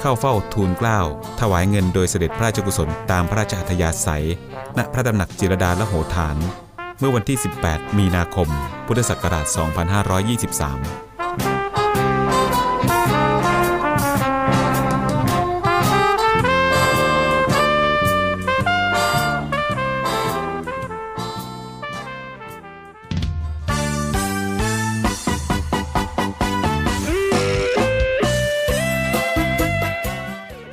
เข้าเฝ้าทูลเกล้าถวายเงินโดยเสด็จพระราชกุศลตามพระราชอัธยาศัย ณพระตำหนักจิรดาละโหฐาน เมื่อวันที่ 18 มีนาคม พุทธศักราช 2523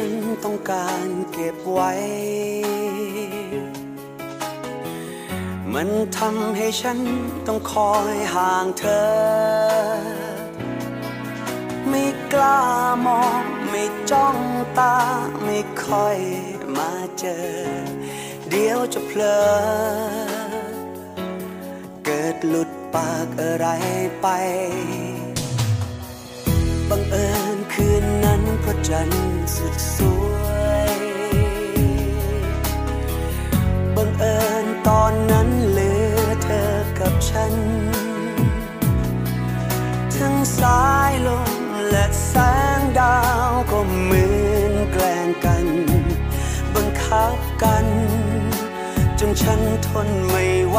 ฉันต้องการเก็บไว้ มันทำให้ฉันต้องคอยห่างเธอ ไม่กล้ามอง ไม่จ้องตา ไม่ค่อยมาเจอ เดี๋ยวจะเพลอ เกิดหลุดปากอะไรไป บังเอิญคืนนั้น จันทร์สุดสวยบังเอิญตอนนั้นเหลือเธอกับฉัน ทั้งสายลมและแสงดาวก็เหมือนแกล้งกัน บังคับกัน จนฉันทนไม่ไหว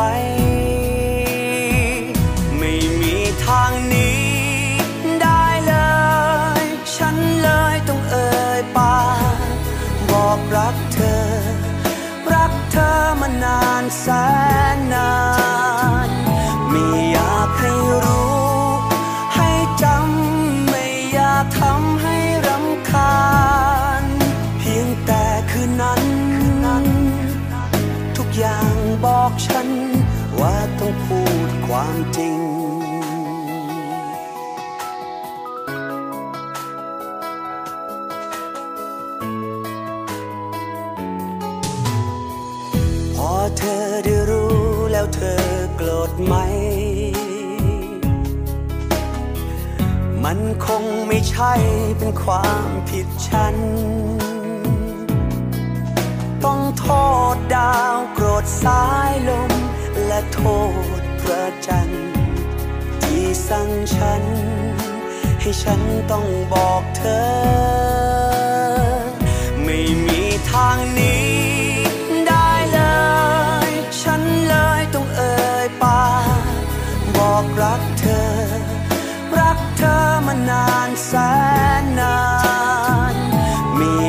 า คงไม่ใช่เป็นความผิดฉัน ต้องโทษดาวโกรธสายลม และโทษพระจันทร์ที่สั่งฉัน ให้ฉันต้องบอกเธอ ไม่มีทางหนี้ได้เลย ฉันเลยต้องเอ่ยปากบอกรักพีามานานแสนนานมี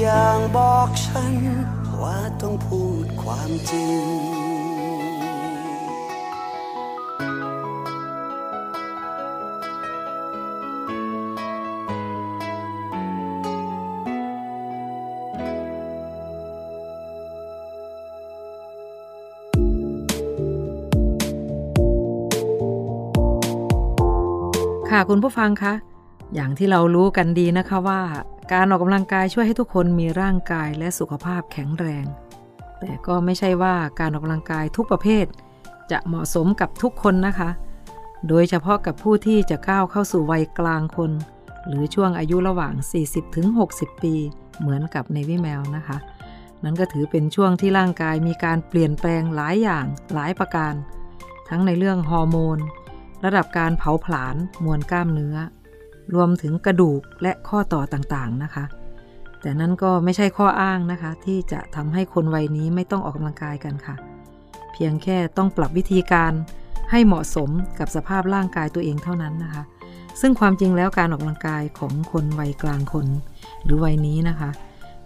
อย่างบอกฉัน ว่าต้องพูดความจริง ค่ะคุณผู้ฟังคะอย่างที่เรารู้กันดีนะคะว่า การออกกำลังกายช่วยให้ทุกคนมีร่างกายและสุขภาพแข็งแรง แต่ก็ไม่ใช่ว่าการออกกำลังกายทุกประเภท จะเหมาะสมกับทุกคนนะคะ โดยเฉพาะกับผู้ที่จะก้าวเข้าสู่วัยกลางคน หรือช่วงอายุระหว่าง 40-60 ปี เหมือนกับในวิแมวนะคะ นั้นก็ถือเป็นช่วงที่ร่างกายมีการเปลี่ยนแปลงหลายอย่างหลายประการ ทั้งในเรื่องฮอร์โมน ระดับการเผาผลาญมวลกล้ามเนื้อ รวมถึงกระดูกและข้อต่อต่างๆนะคะ แต่นั่นก็ไม่ใช่ข้ออ้างนะคะ ที่จะทำให้คนวัยนี้ไม่ต้องออกกำลังกายกันค่ะ เพียงแค่ต้องปรับวิธีการให้เหมาะสมกับสภาพร่างกายตัวเองเท่านั้นนะคะ ซึ่งความจริงแล้วการออกกำลังกายของคนวัยกลางคน หรือวัยนี้นะคะ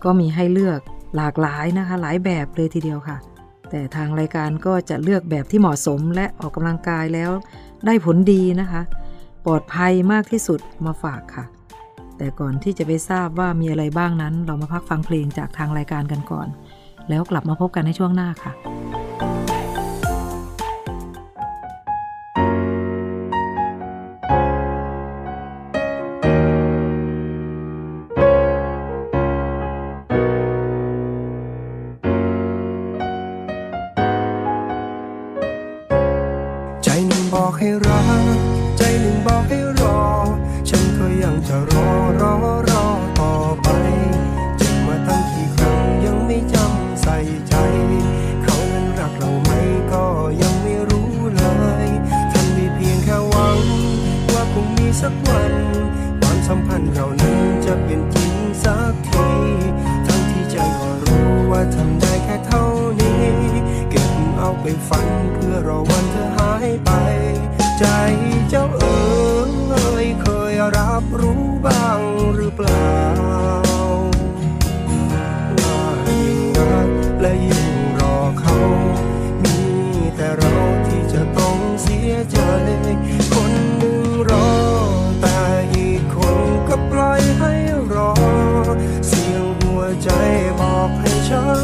ก็มีให้เลือกหลากหลายนะคะ หลายแบบเลยทีเดียวค่ะ แต่ทางรายการก็จะเลือกแบบที่เหมาะสมและออกกำลังกายแล้วได้ผลดีนะคะ ปลอดภัยมากที่สุดมาฝากค่ะ แต่ก่อนที่จะไปทราบว่ามีอะไรบ้างนั้น เรามาพักฟังเพลงจากทางรายการกันก่อน แล้วกลับมาพบกันในช่วงหน้าค่ะ อยให้รอ เสียงหัวใจบอกให้ฉัน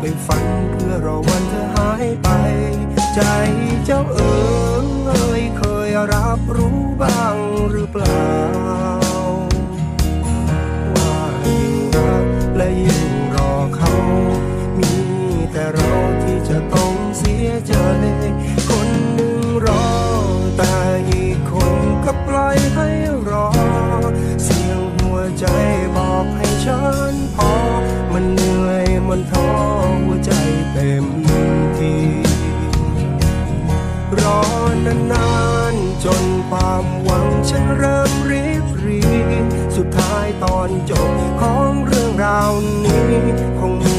ไปฝันเพื่อรอวันเธอหายไป ใจเจ้าเอ๋ยเคยรับรู้บ้างหรือเปล่า ว่ายิ่งรักและยิ่งรอเขา มีแต่เราที่จะต้องเสียใจ เริ่มรีบรีสุดท้ายตอนจบของเรื่องราวนี้ คงมี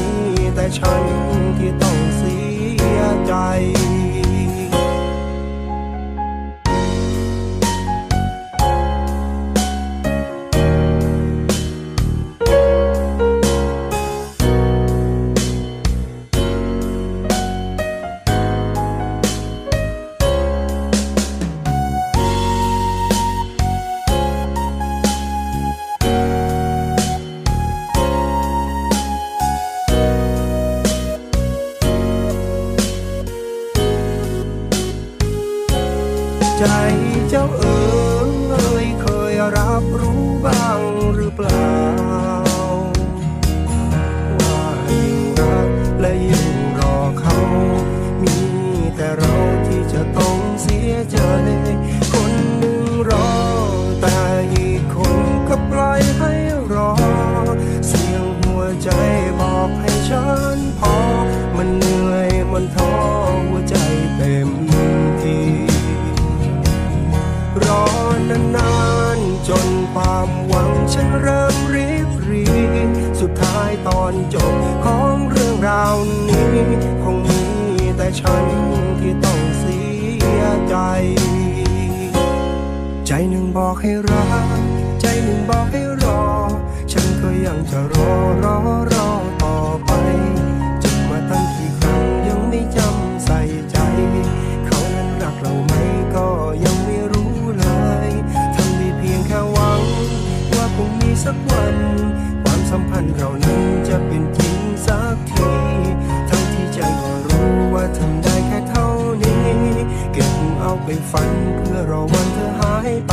แต่ฉันที่ต้อง ฝันเพื่อรอวันเธอหายไป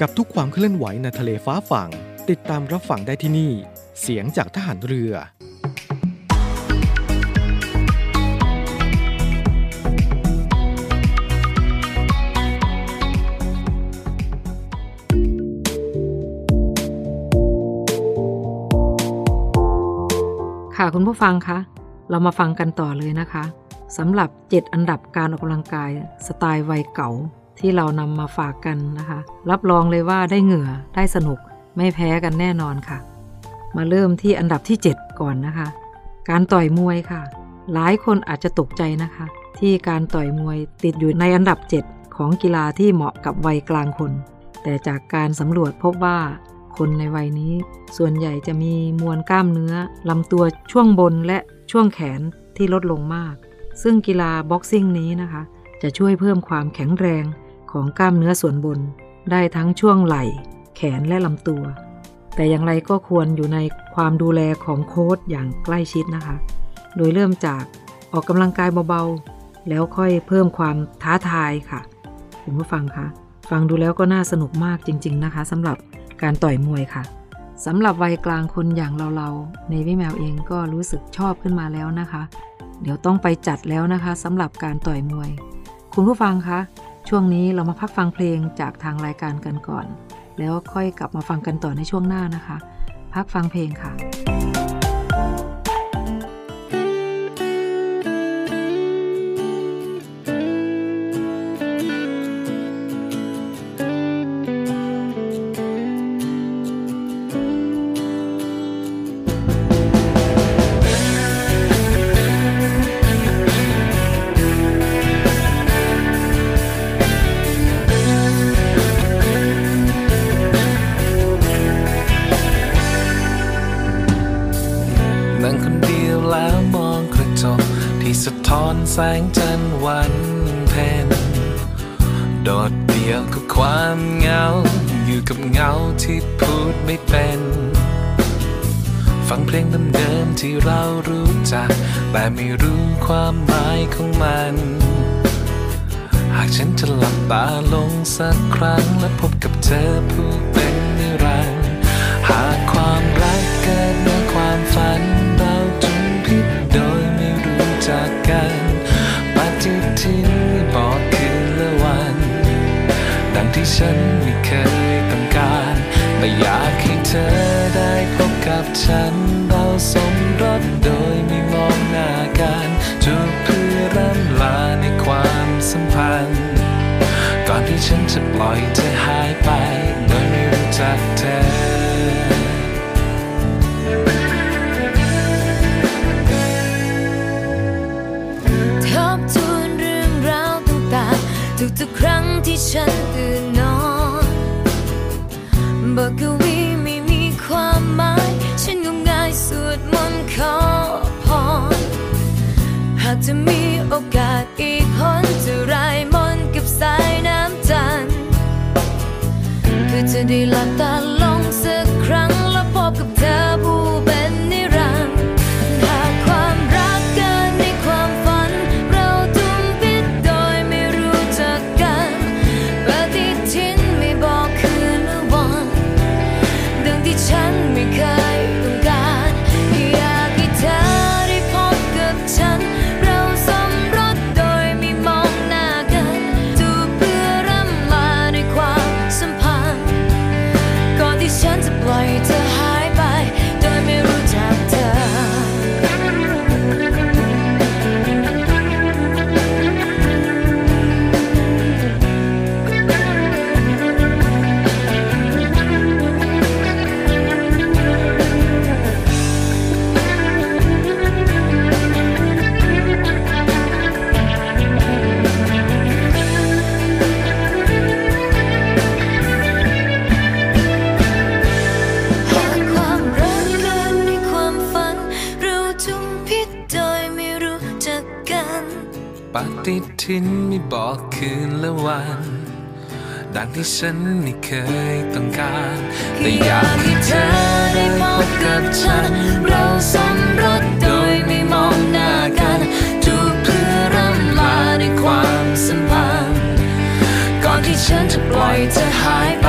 กับทุกความเคลื่อนไหวในทะเลฟ้าฝั่ง ติดตามรับฟังได้ที่นี่ เสียงจากทหารเรือ ค่ะคุณผู้ฟังคะ เรามาฟังกันต่อเลยนะคะสำหรับ 7 อันดับการออกกำลังกายสไตล์วัยเก่า ที่เรานำมาฝากกันนะคะ รับรองเลยว่าได้เหงื่อได้สนุกไม่แพ้กันแน่นอนค่ะ มาเริ่มที่อันดับที่ 7 ก่อนนะคะ การต่อยมวยค่ะ หลายคนอาจจะตกใจนะคะ ที่การต่อยมวยติดอยู่ในอันดับ 7 ของกีฬาที่เหมาะกับวัยกลางคน แต่จากการสำรวจพบว่าคนในวัยนี้ ส่วนใหญ่จะมีมวลกล้ามเนื้อลำตัวช่วงบนและช่วงแขนที่ลดลงมาก ซึ่งกีฬาบ็อกซิ่งนี้นะคะ จะช่วยเพิ่มความแข็งแรง ของกล้ามเนื้อส่วนบน ได้ทั้งช่วงไหล่ แขนและลำตัว แต่อย่างไรก็ควรอยู่ในความดูแลของโค้ชอย่างใกล้ชิดนะคะ โดยเริ่มจากออกกำลังกายเบาๆ แล้วค่อยเพิ่มความท้าทายค่ะคุณผู้ฟังคะฟังดูแล้วก็น่าสนุกมากจริง ๆนะคะสำหรับการต่อยมวยค่ะสำหรับวัยกลางคนอย่างเราๆในวิแมวเองก็รู้สึกชอบขึ้นมาแล้วนะคะ เดี๋ยวต้องไปจัดแล้วนะคะสำหรับการต่อยมวย คุณผู้ฟังคะ ช่วงนี้เรามาพักฟังเพลงจากทางรายการกันก่อน แล้วค่อยกลับมาฟังกันต่อในช่วงหน้านะคะ พักฟังเพลงค่ะ สงจันทร์วันเพ็ญโดดเดี่ยวกับความเหงา อยู่กับเงาที่พูดไม่เป็น ฟังเพลงเดิมๆที่เรารู้จัก แต่ไม่รู้ความหมายของมัน หากฉันจะหลับตาลงสักครั้ง และพบกับเธอผู้เป็นนิรันดร์หากความรักเกิดในความฝันเราจุนพิษโดยไม่รู้จักกัน ที่ฉันไม่เคยต้องการไม่อยากให้เธอได้พบกับฉัน เราสมรสโดยไม่มองหน้ากันจูบเพื่อร่ำลาในความสัมพันธ์ ก่อนที่ฉันจะปล่อยเธอหายไป โดยไม่รู้จักเธอทบทวนเรื่องราวต่างๆทุกๆครั้งที่ฉันตื่น บอกกวีไม่มีความหมาย ฉันงมงายสวดมนต์ขอพร หากจะมีโอกาสอีกคนจะรายมนต์กับสายน้ำจันทร์เพื่อจะได้หลับ ปฏิทินไม่บอกคืนและวัน ดังที่ฉันไม่เคยต้องการ แต่อยากให้เธอได้พบกับฉัน เราสมรสโดยไม่มองหน้ากันจูบเพื่อรำลาในความสัมพันธ์ ก่อนที่ฉันจะปล่อยเธอหายไป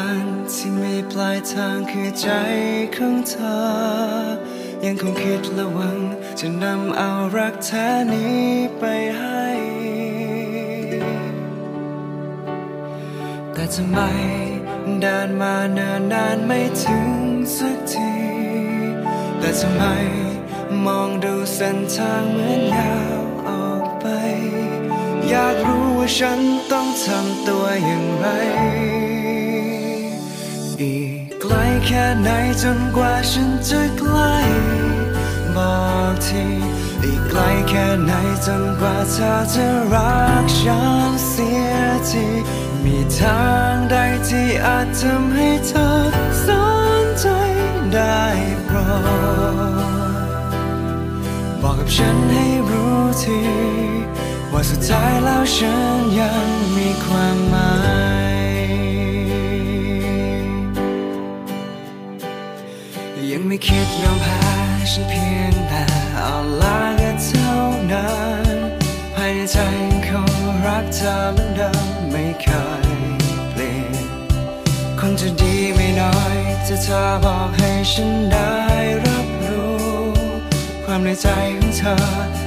านที่มีปลายทางคือใจของเธอ ยังคงคิดและหวัง จะนำเอารักแท้นี้ไปให้ แต่ทำไมเดินมาเนิ่นนานไม่ถึงสักที แต่ทำไมมองดูเส้นทางเหมือนยาวออกไป อยากรู้ว่าฉันต้องทำตัวอย่างไร อีกไกลแค่ไหนจนกว่าฉันจะใกล้บอกทีอีกไกลแค่ไหนจนกว่าเธอจะรักฉันเสียทีมีทางใดที่อาจทำให้เธอสนใจได้โปรดบอกกับฉันให้รู้ทีว่าสุดท้ายแล้วฉันยังมีความหมาย ไม่คิดยอมแพ้ฉันเพียงแต่เอาลากันเท่านั้นภายในใจคงรักเธอเหมือนเดิมไม่เคยเปลี่ยนคนจะดีไม่น้อยจะเธอบอกให้ฉันได้รับรู้ ความในใจของเธอ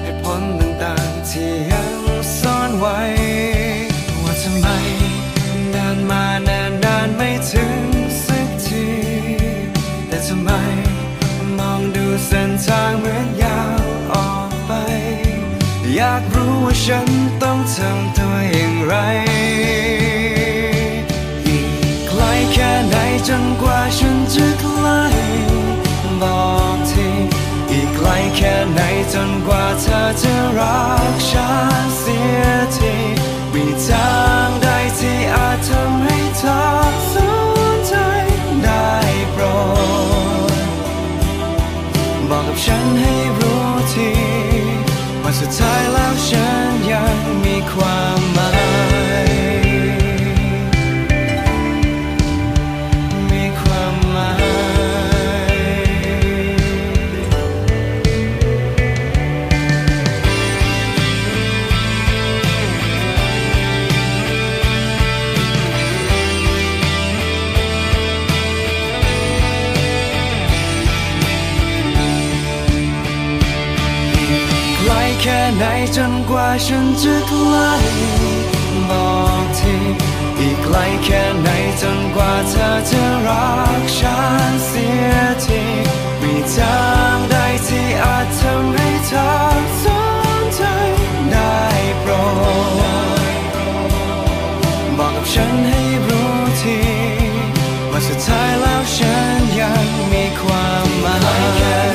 เหตุผลต่างๆที่ยังซ่อนไว้ ส้นทางเหมือนยาวออกไป อยากรู้ว่าฉันต้องทำตัวอย่างไร อีกไกลแค่ไหนจนกว่าฉันจะใกล้บอกทีอีกไกลแค่ไหนจนกว่าเธอจะรักฉันเสียทีมีทางใดที่อาจทำให้เธอ ว่า จนกว่าฉันจะใกล้บอกทีอีกไกลแค่ไหนจนกว่าเธอจะรักฉันเสียทีมีทางใดที่อาจทำให้เธอสนใจได้โปรดบอกกับฉันให้รู้ทีว่าสุดท้ายแล้วฉันยังมีความหมาย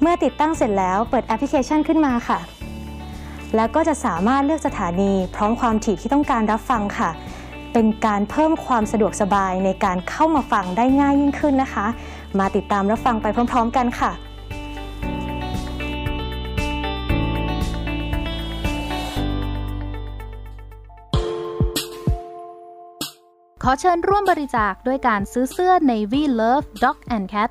เมื่อติดตั้งเสร็จแล้วเปิดแอปพลิเคชันขึ้นมาค่ะ แล้วก็จะสามารถเลือกสถานีพร้อมความถี่ที่ต้องการรับฟังค่ะ เป็นการเพิ่มความสะดวกสบายในการเข้ามาฟังได้ง่ายยิ่งขึ้นนะคะ มาติดตามรับฟังไปพร้อม ๆ กันค่ะขอเชิญร่วมบริจาคด้วยการซื้อเสื้อ Navy Love Dog and Cat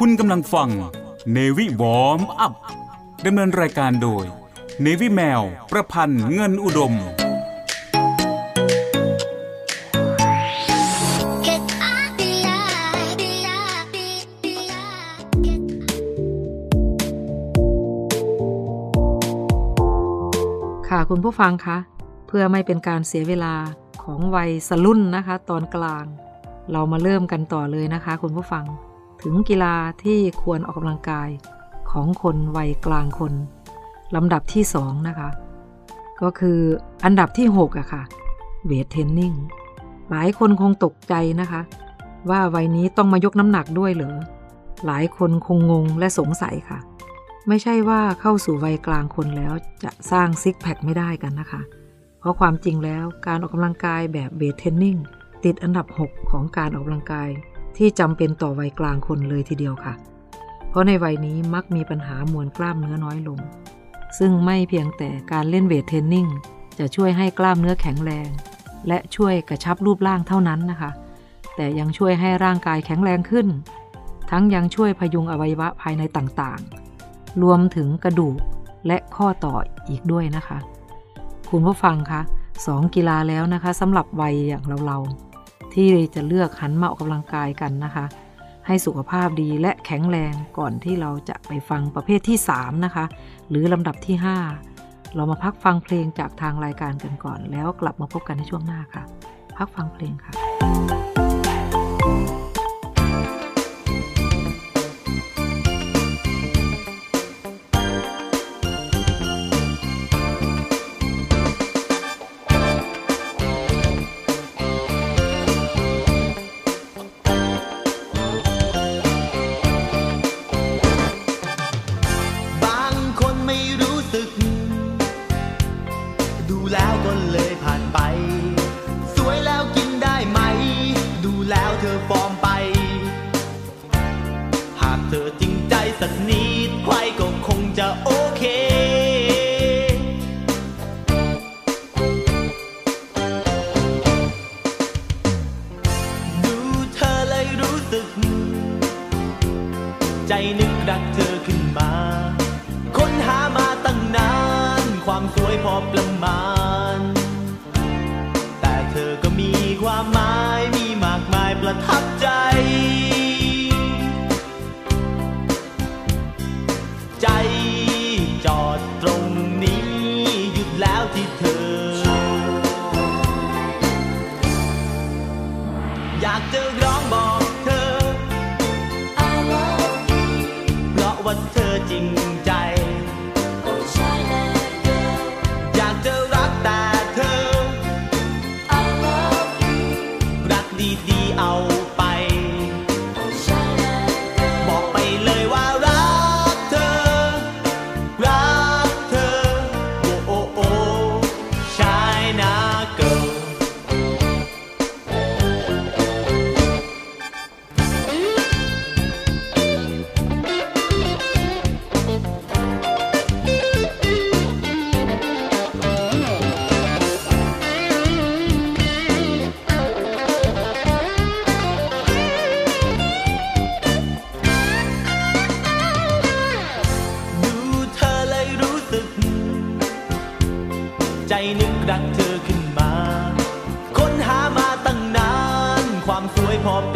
คุณกำลังฟัง Navy Warm Up ดำเนินรายการโดย Navy แมว ประพันธ์เงินอุดม ค่ะคุณผู้ฟังคะ เพื่อไม่เป็นการเสียเวลาของวัยสรุ่นนะคะ ตอนกลาง เรามาเริ่มกันต่อเลยนะคะ คุณผู้ฟัง ถึงกีฬาที่ควรออกกำลังกายของคนวัยกลางคนลำดับที่สองนะคะ ก็คืออันดับที่6อะค่ะเวทเทรนนิ่งหลายคนคงตกใจนะคะ ว่าวัยนี้ต้องมายกน้ำหนักด้วยเหรอหลายคนคงงงและสงสัยค่ะ ไม่ใช่ว่าเข้าสู่วัยกลางคนแล้วจะสร้างซิกแพคไม่ได้กันนะคะ เพราะความจริงแล้วการออกกำลังกายแบบเวทเทรนนิ่งติดอันดับ 6 ของการออกกำลังกาย ที่จำเป็นต่อวัยกลางคนเลยทีเดียวค่ะ เพราะในวัยนี้มักมีปัญหามวลกล้ามเนื้อน้อยลง ซึ่งไม่เพียงแต่การเล่นเวทเทรนนิ่งจะช่วยให้กล้ามเนื้อแข็งแรง และช่วยกระชับรูปร่างเท่านั้นนะคะ แต่ยังช่วยให้ร่างกายแข็งแรงขึ้น ทั้งยังช่วยพยุงอวัยวะภายในต่างๆ รวมถึงกระดูกและข้อต่ออีกด้วยนะคะ คุณผู้ฟังคะสองกีฬาแล้วนะคะสำหรับวัยอย่างเราๆ ที่จะเลือกหันมาออกกำลังกายกันนะคะ ให้สุขภาพดีและแข็งแรงก่อนที่เราจะไปฟังประเภทที่ 3 นะคะ หรือลำดับที่ 5 เรามาพักฟังเพลงจากทางรายการกันก่อน แล้วกลับมาพบกันในช่วงหน้าค่ะ พักฟังเพลงค่ะ「 พอ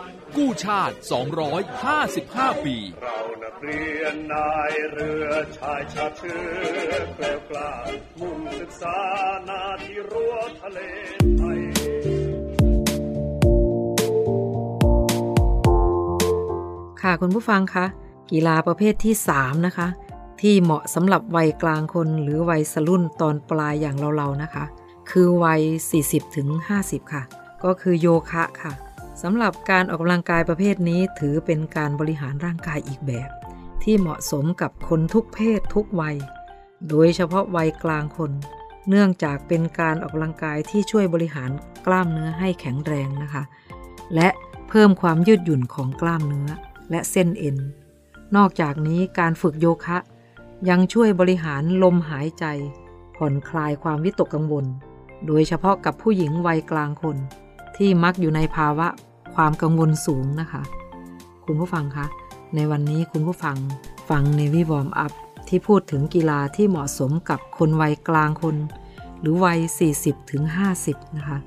กู้ชาติ 255 ปี เรานักเรียนนายเรือชายชาติเชื้อเกลียวกล้ามุ่งศึกษานาที่รั้วทะเลไทยค่ะคุณผู้ฟังคะกีฬาประเภทที่ 3 นะคะ ที่เหมาะสำหรับวัยกลางคนหรือวัยสรุ่นตอนปลายอย่างเราๆนะคะ คือวัย 40ถึง50 ค่ะ ก็คือโยคะค่ะ สำหรับการออกกำลังกายประเภทนี้ถือเป็นการบริหารร่างกายอีกแบบ ที่เหมาะสมกับคนทุกเพศทุกวัย โดยเฉพาะวัยกลางคน เนื่องจากเป็นการออกกำลังกายที่ช่วยบริหารกล้ามเนื้อให้แข็งแรงนะคะ และเพิ่มความยืดหยุ่นของกล้ามเนื้อและเส้นเอ็น นอกจากนี้การฝึกโยคะ ยังช่วยบริหารลมหายใจ ผ่อนคลายความวิตกกังวล โดยเฉพาะกับผู้หญิงวัยกลางคนที่มักอยู่ในภาวะ ความกังวลสูงนะคะ คุณผู้ฟังคะในวันนี้คุณผู้ฟังฟังในวิวอมอัพที่พูดถึงกีฬาที่เหมาะสมกับคนวัยกลางคน หรือวัย 40ถึง50 นะคะ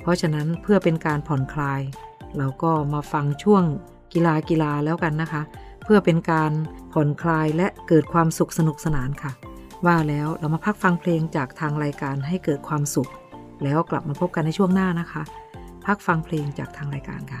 เพราะฉะนั้นเพื่อเป็นการผ่อนคลาย เราก็มาฟังช่วงกีฬากีฬาแล้วกันนะคะ เพื่อเป็นการผ่อนคลายและเกิดความสุขสนุกสนานค่ะ ว่าแล้วเรามาพักฟังเพลงจากทางรายการให้เกิดความสุข แล้วกลับมาพบกันในช่วงหน้านะคะ พักฟังเพลงจากทางรายการค่ะ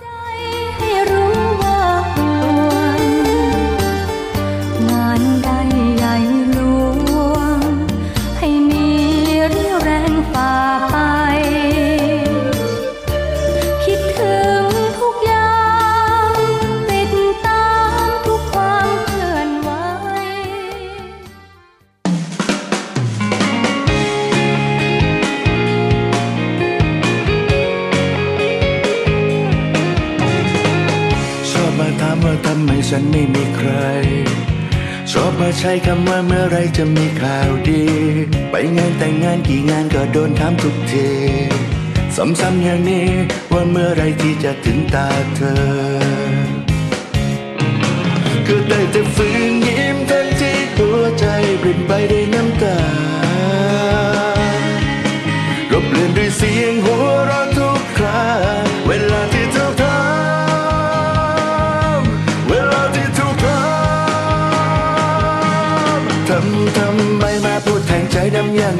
ฉันไม่มีใคร ชอบมาใช้คำว่าเมื่อไรจะมีข่าวดี ไปงานแต่งงานกี่งานก็โดนถามทุกทีซ้ำๆอย่างนี้ว่าเมื่อไรที่จะถึงตาเธอ ก็ได้แต่ฝืนยิ้มทั้งที่หัวใจปริ่นไปด้วยน้ำตาก็เลี่ยนด้วยเสียงหัวเราะทุกครา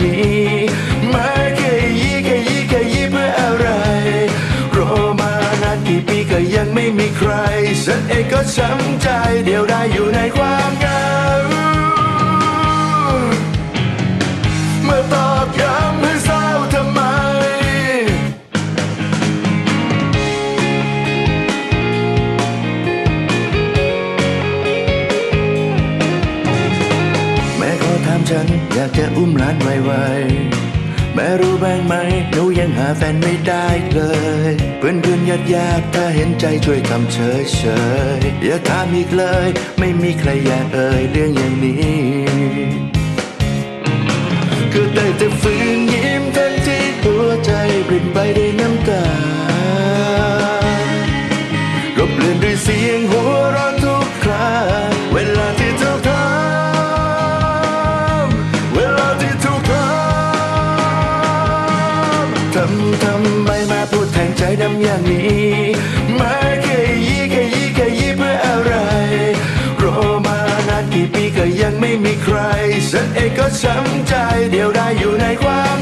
นี้มาแค่ยี่แค่ยี่แค่ยี่เพื่ออะไร รอมานานกี่ปีก็ยังไม่มีใคร ฉันเองก็ช้ำใจเดียวได้อยู่ในความเหงา อุ้มหลานไวๆแม่รู้บ้างไหมหนูยังหาแฟนไม่ได้เลย เพื่อนเพื่อนญาติญาติถ้าเห็นใจช่วยทำเฉยเฉยอย่าถามอีกเลย ไม่มีใครอยากเอ่ยเรื่องอย่างนี้ก็ได้แต่ฝืนยิ้มทั้งที่หัวใจปริ่นไปด้วยน้ำตา ทำอย่างนี้มาแค่ยี่แค่ยี่แค่ยี่เพื่ออะไร รอมานานกี่ปีก็ยังไม่มีใคร ฉันเองก็ช้ำใจเดียวได้อยู่ในความ